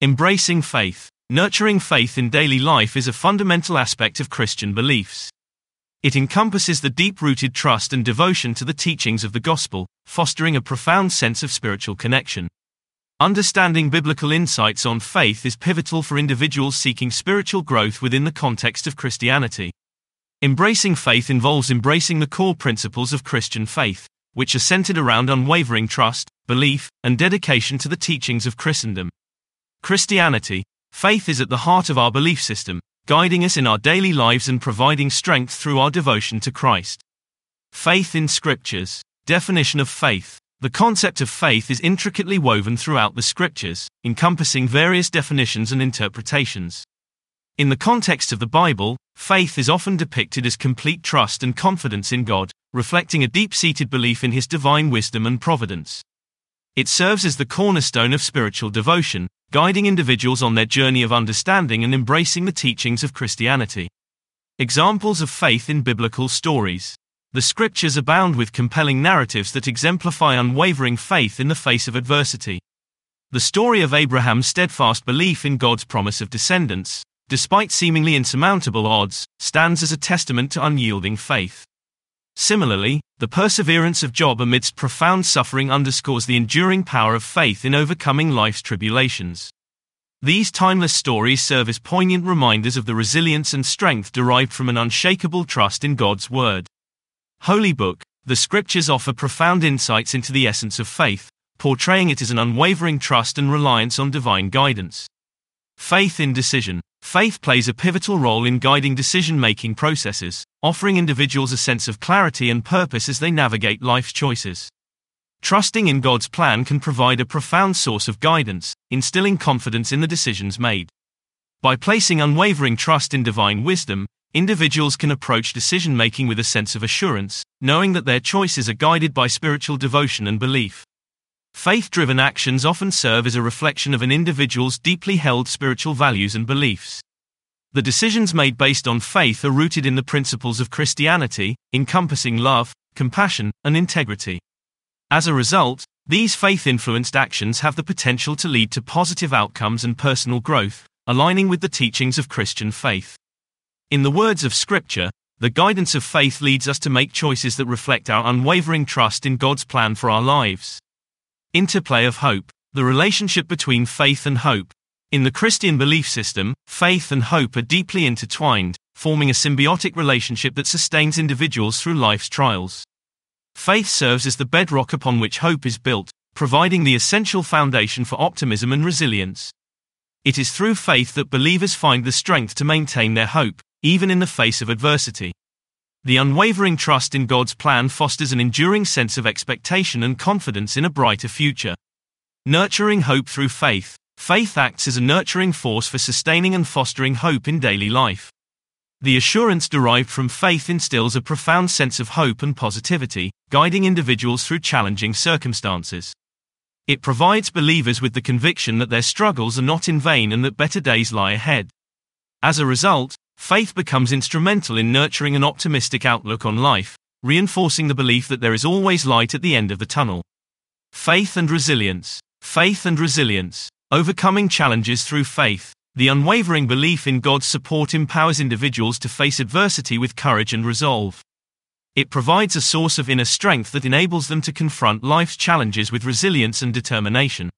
Embracing faith. Nurturing faith in daily life is a fundamental aspect of Christian beliefs. It encompasses the deep rooted trust and devotion to the teachings of the gospel, fostering a profound sense of spiritual connection. Understanding biblical insights on faith is pivotal for individuals seeking spiritual growth within the context of Christianity. Embracing faith involves embracing the core principles of Christian faith, which are centered around unwavering trust, belief, and dedication to the teachings of Christendom. Christianity, faith is at the heart of our belief system, guiding us in our daily lives and providing strength through our devotion to Christ. Faith in Scriptures. Definition of faith. The concept of faith is intricately woven throughout the Scriptures, encompassing various definitions and interpretations. In the context of the Bible, faith is often depicted as complete trust and confidence in God, reflecting a deep seated belief in His divine wisdom and providence. It serves as the cornerstone of spiritual devotion, guiding individuals on their journey of understanding and embracing the teachings of Christianity. Examples of faith in biblical stories. The scriptures abound with compelling narratives that exemplify unwavering faith in the face of adversity. The story of Abraham's steadfast belief in God's promise of descendants, despite seemingly insurmountable odds, stands as a testament to unyielding faith. Similarly, the perseverance of Job amidst profound suffering underscores the enduring power of faith in overcoming life's tribulations. These timeless stories serve as poignant reminders of the resilience and strength derived from an unshakable trust in God's Word. Holy Book, the Scriptures offer profound insights into the essence of faith, portraying it as an unwavering trust and reliance on divine guidance. Faith in decision. Faith plays a pivotal role in guiding decision making processes, offering individuals a sense of clarity and purpose as they navigate life's choices. Trusting in God's plan can provide a profound source of guidance, instilling confidence in the decisions made. By placing unwavering trust in divine wisdom, individuals can approach decision making with a sense of assurance, knowing that their choices are guided by spiritual devotion and belief. Faith driven actions often serve as a reflection of an individual's deeply held spiritual values and beliefs. The decisions made based on faith are rooted in the principles of Christianity, encompassing love, compassion, and integrity. As a result, these faith influenced actions have the potential to lead to positive outcomes and personal growth, aligning with the teachings of Christian faith. In the words of Scripture, the guidance of faith leads us to make choices that reflect our unwavering trust in God's plan for our lives. Interplay of hope. The relationship between faith and hope. In the Christian belief system, faith and hope are deeply intertwined, forming a symbiotic relationship that sustains individuals through life's trials. Faith serves as the bedrock upon which hope is built, providing the essential foundation for optimism and resilience. It is through faith that believers find the strength to maintain their hope, even in the face of adversity. The unwavering trust in God's plan fosters an enduring sense of expectation and confidence in a brighter future. Nurturing hope through faith. Faith acts as a nurturing force for sustaining and fostering hope in daily life. The assurance derived from faith instills a profound sense of hope and positivity, guiding individuals through challenging circumstances. It provides believers with the conviction that their struggles are not in vain and that better days lie ahead. As a result, Faith becomes instrumental in nurturing an optimistic outlook on life, reinforcing the belief that there is always light at the end of the tunnel. Faith and resilience. Faith and resilience. Overcoming challenges through faith. The unwavering belief in God's support empowers individuals to face adversity with courage and resolve. It provides a source of inner strength that enables them to confront life's challenges with resilience and determination.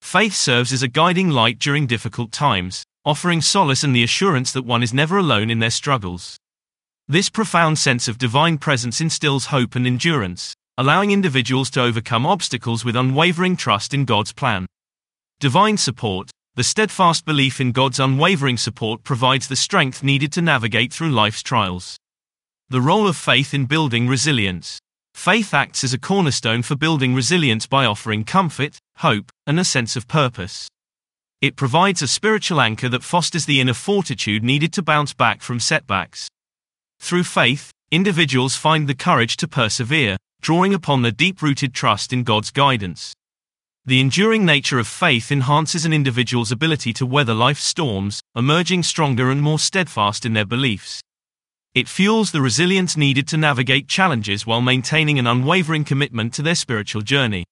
Faith serves as a guiding light during difficult times, offering solace and the assurance that one is never alone in their struggles. This profound sense of divine presence instills hope and endurance, allowing individuals to overcome obstacles with unwavering trust in God's plan. Divine support, the steadfast belief in God's unwavering support provides the strength needed to navigate through life's trials. The role of faith in building resilience. Faith acts as a cornerstone for building resilience by offering comfort, hope, and a sense of purpose. It provides a spiritual anchor that fosters the inner fortitude needed to bounce back from setbacks. Through faith, individuals find the courage to persevere, drawing upon their deep rooted trust in God's guidance. The enduring nature of faith enhances an individual's ability to weather life's storms, emerging stronger and more steadfast in their beliefs. It fuels the resilience needed to navigate challenges while maintaining an unwavering commitment to their spiritual journey.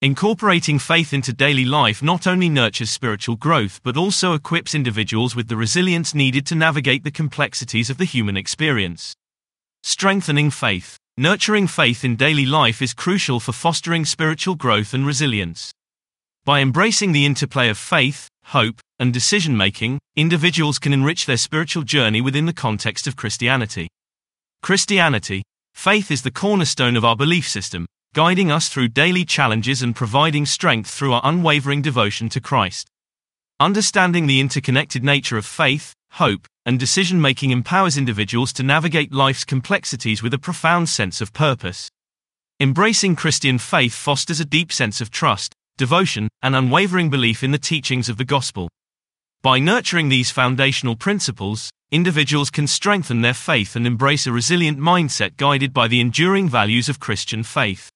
Incorporating faith into daily life not only nurtures spiritual growth but also equips individuals with the resilience needed to navigate the complexities of the human experience. Strengthening faith. Nurturing faith in daily life is crucial for fostering spiritual growth and resilience. By embracing the interplay of faith, hope, and decision making, individuals can enrich their spiritual journey within the context of Christianity. Christianity, faith is the cornerstone of our belief system, guiding us through daily challenges and providing strength through our unwavering devotion to Christ. Understanding the interconnected nature of faith, hope, and decision making empowers individuals to navigate life's complexities with a profound sense of purpose. Embracing Christian faith fosters a deep sense of trust, devotion, and unwavering belief in the teachings of the gospel. By nurturing these foundational principles, individuals can strengthen their faith and embrace a resilient mindset guided by the enduring values of Christian faith.